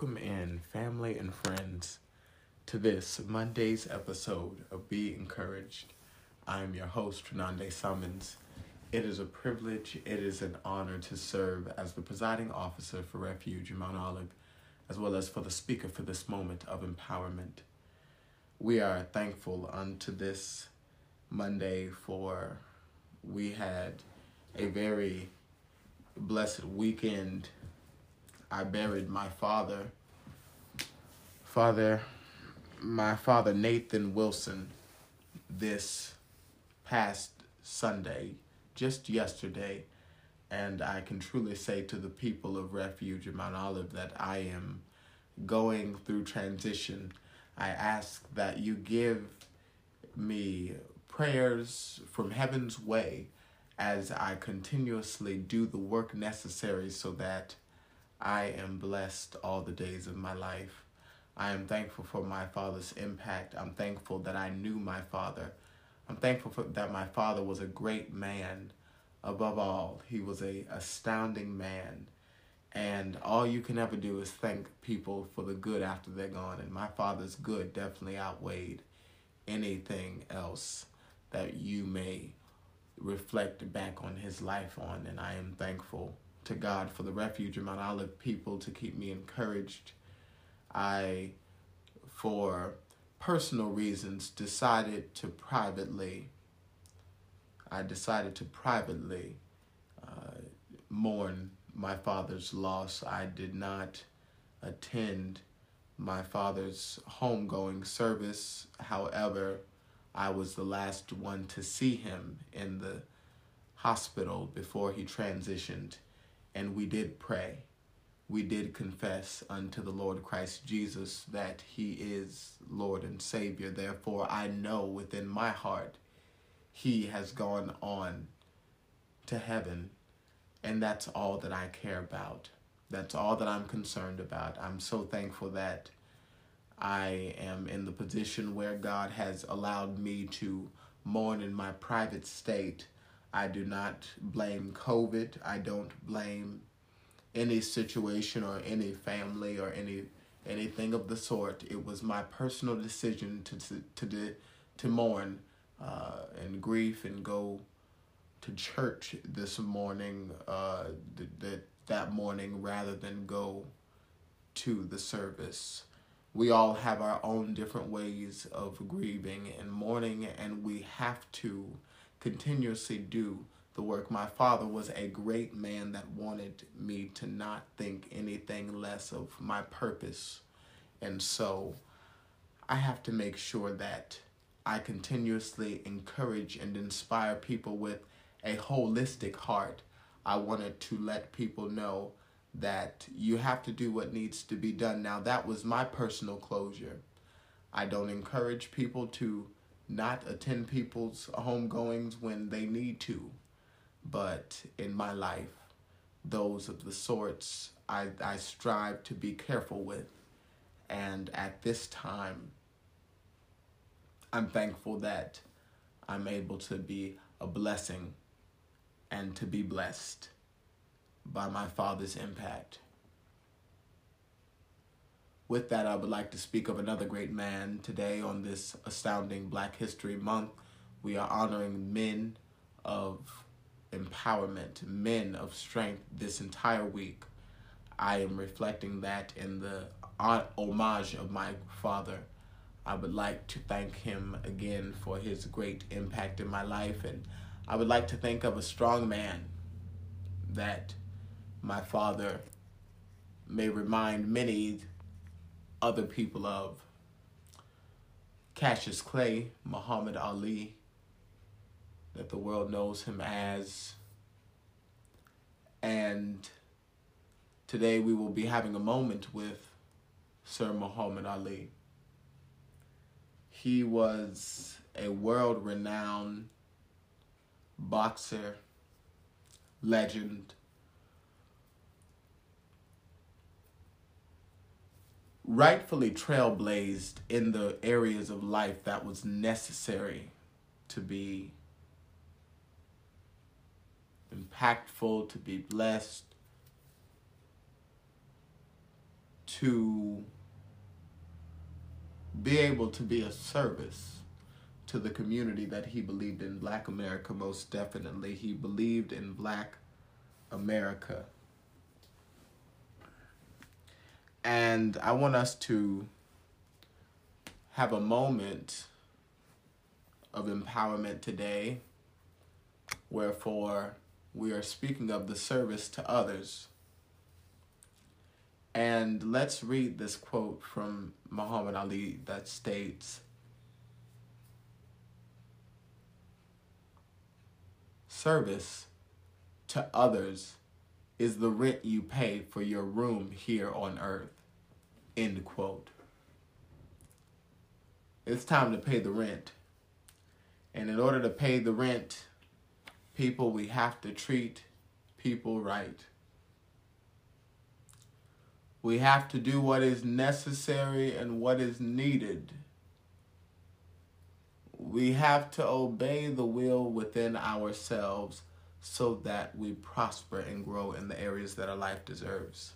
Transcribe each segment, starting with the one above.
Welcome in, family and friends, to this Monday's episode of Be Encouraged. I am your host, Renande Summons. It is a privilege, it is an honor to serve as the presiding officer for Refuge in Mount Olive, as well as for the speaker for this moment of empowerment. We are thankful unto this Monday for we had a very blessed weekend. I buried my father. Father, my father Nathan Wilson this past Sunday, just yesterday, and I can truly say to the people of Refuge in Mount Olive that I am going through transition. I ask that you give me prayers from heaven's way as I continuously do the work necessary so that I am blessed all the days of my life. I am thankful for my father's impact. I'm thankful that I knew my father. I'm thankful for, that my father was a great man. Above all, he was a astounding man. And all you can ever do is thank people for the good after they're gone. And my father's good definitely outweighed anything else that you may reflect back on his life on. And I am thankful to God for the refuge of Mount Olive people to keep me encouraged. I, for personal reasons, decided to privately, I decided to privately uh, mourn my father's loss. I did not attend my father's homegoing service. However, I was the last one to see him in the hospital before he transitioned, and we did pray. We did confess unto the Lord Christ Jesus that he is Lord and Savior. Therefore, I know within my heart he has gone on to heaven, and that's all that I care about. That's all that I'm concerned about. I'm so thankful that I am in the position where God has allowed me to mourn in my private state. I do not blame COVID. I don't blame any situation or any family or any anything of the sort. It was my personal decision to to to, to mourn uh, and grief and go to church this morning. Uh, that that morning rather than go to the service we all have our own different ways of grieving and mourning, and we have to continuously do the work. My father was a great man that wanted me to not think anything less of my purpose. And so I have to make sure that I continuously encourage and inspire people with a holistic heart. I wanted to let people know that you have to do what needs to be done. Now, that was my personal closure. I don't encourage people to not attend people's homegoings when they need to, but in my life, those of the sorts I, I strive to be careful with. And at this time, I'm thankful that I'm able to be a blessing and to be blessed by my father's impact. With that, I would like to speak of another great man today on this astounding Black History Month. We are honoring men of empowerment, men of strength this entire week. I am reflecting that in the homage of my father. I would like to thank him again for his great impact in my life, and I would like to think of a strong man that my father may remind many other people of. Cassius Clay, Muhammad Ali, that the world knows him as. And today we will be having a moment with Sir Muhammad Ali. He was a world renowned boxer, legend, rightfully trailblazed in the areas of life that was necessary to be impactful, to be blessed, to be able to be a service to the community that he believed in black America most definitely. He believed in black America. And I want us to have a moment of empowerment today, wherefore we are speaking of the service to others. And let's read this quote from Muhammad Ali that states Service to others is the rent you pay for your room here on earth. End quote. It's time to pay the rent. And in order to pay the rent, people, we have to treat people right. We have to do what is necessary and what is needed. We have to obey the will within ourselves so that we prosper and grow in the areas that our life deserves.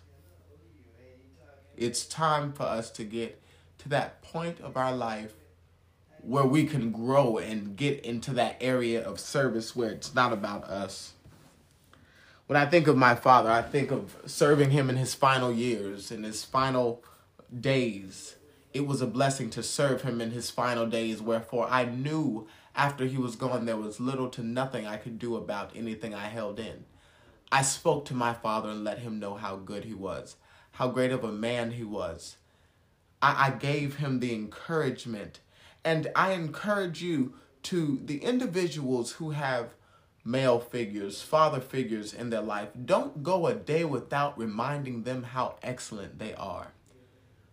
It's time for us to get to that point of our life where we can grow and get into that area of service where it's not about us. When I think of my father, I think of serving him in his final years, in his final days. It was a blessing to serve him in his final days, wherefore I knew after he was gone, there was little to nothing I could do about anything I held in. I spoke to my father and let him know how good he was, how great of a man he was. I, I gave him the encouragement, and I encourage you to the individuals who have male figures, father figures in their life, don't go a day without reminding them how excellent they are.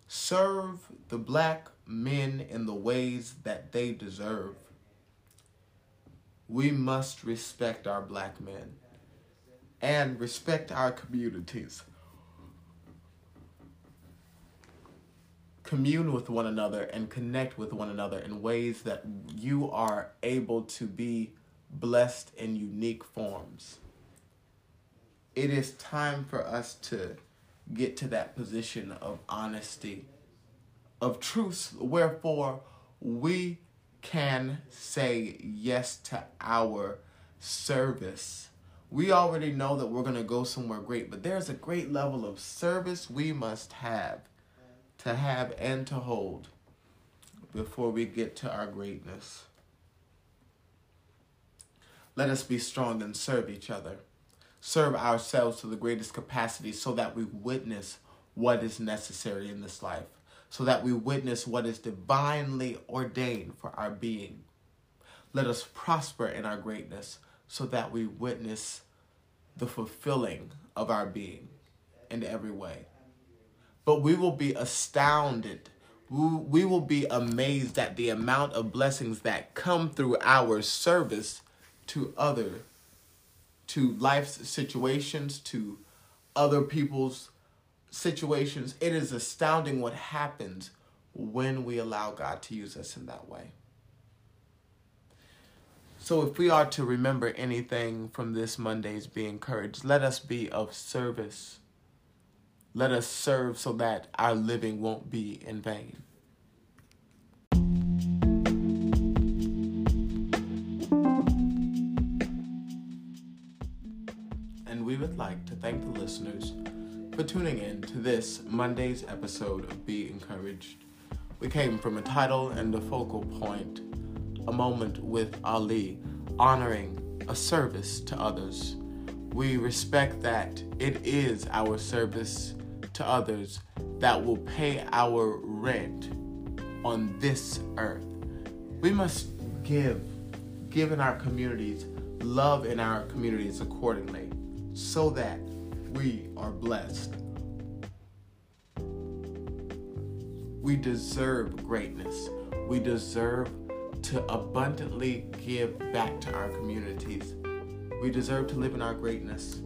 Serve the black men in the ways that they deserve we must respect our black men and respect our communities. Commune with one another and connect with one another in ways that you are able to be blessed in unique forms. It is time for us to get to that position of honesty, of truth, wherefore we can say yes to our service. We already know that we're going to go somewhere great, but there's a great level of service we must have to have and to hold before we get to our greatness. Let us be strong and serve each other. Serve ourselves to the greatest capacity so that we witness what is necessary in this life so that we witness what is divinely ordained for our being. Let us prosper in our greatness so that we witness the fulfilling of our being in every way. But we will be astounded. We will be amazed at the amount of blessings that come through our service to other, to life's situations, to other people's situations, it is astounding what happens when we allow God to use us in that way. So, if we are to remember anything from this Monday's Be Encouraged, let us be of service. Let us serve so that our living won't be in vain. And we would like to thank the listeners for tuning in to this Monday's episode of Be Encouraged. We came from a title and a focal point, a moment with Ali, honoring a service to others. We respect that it is our service to others that will pay our rent on this earth. We must give, give in our communities, love in our communities accordingly, so that we are blessed. We deserve greatness. We deserve to abundantly give back to our communities. We deserve to live in our greatness.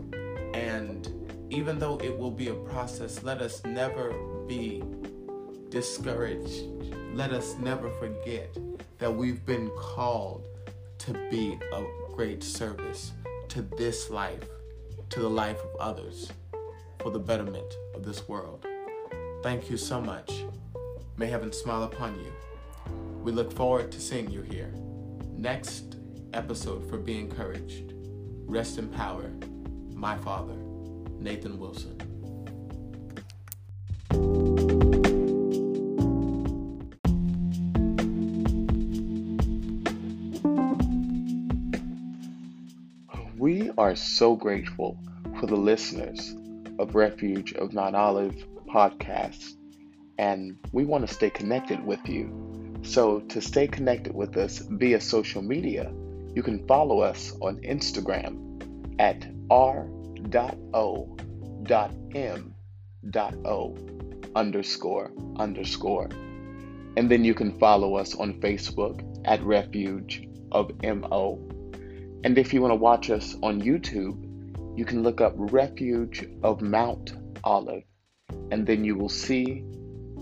And even though it will be a process, let us never be discouraged. Let us never forget that we've been called to be a great service to this life, to the life of others, for the betterment of this world. Thank you so much. May heaven smile upon you. We look forward to seeing you here. Next episode for Be Encouraged. Rest in power. My father, Nathan Wilson. Are so grateful for the listeners of Refuge of Mount Olive podcast, and we want to stay connected with you. So, to stay connected with us via social media, you can follow us on Instagram at r.o.m.o underscore underscore. And then you can follow us on Facebook at Refuge of MO. And if you want to watch us on YouTube, you can look up Refuge of Mount Olive, and then you will see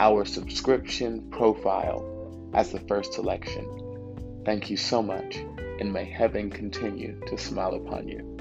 our subscription profile as the first selection. Thank you so much, and may heaven continue to smile upon you.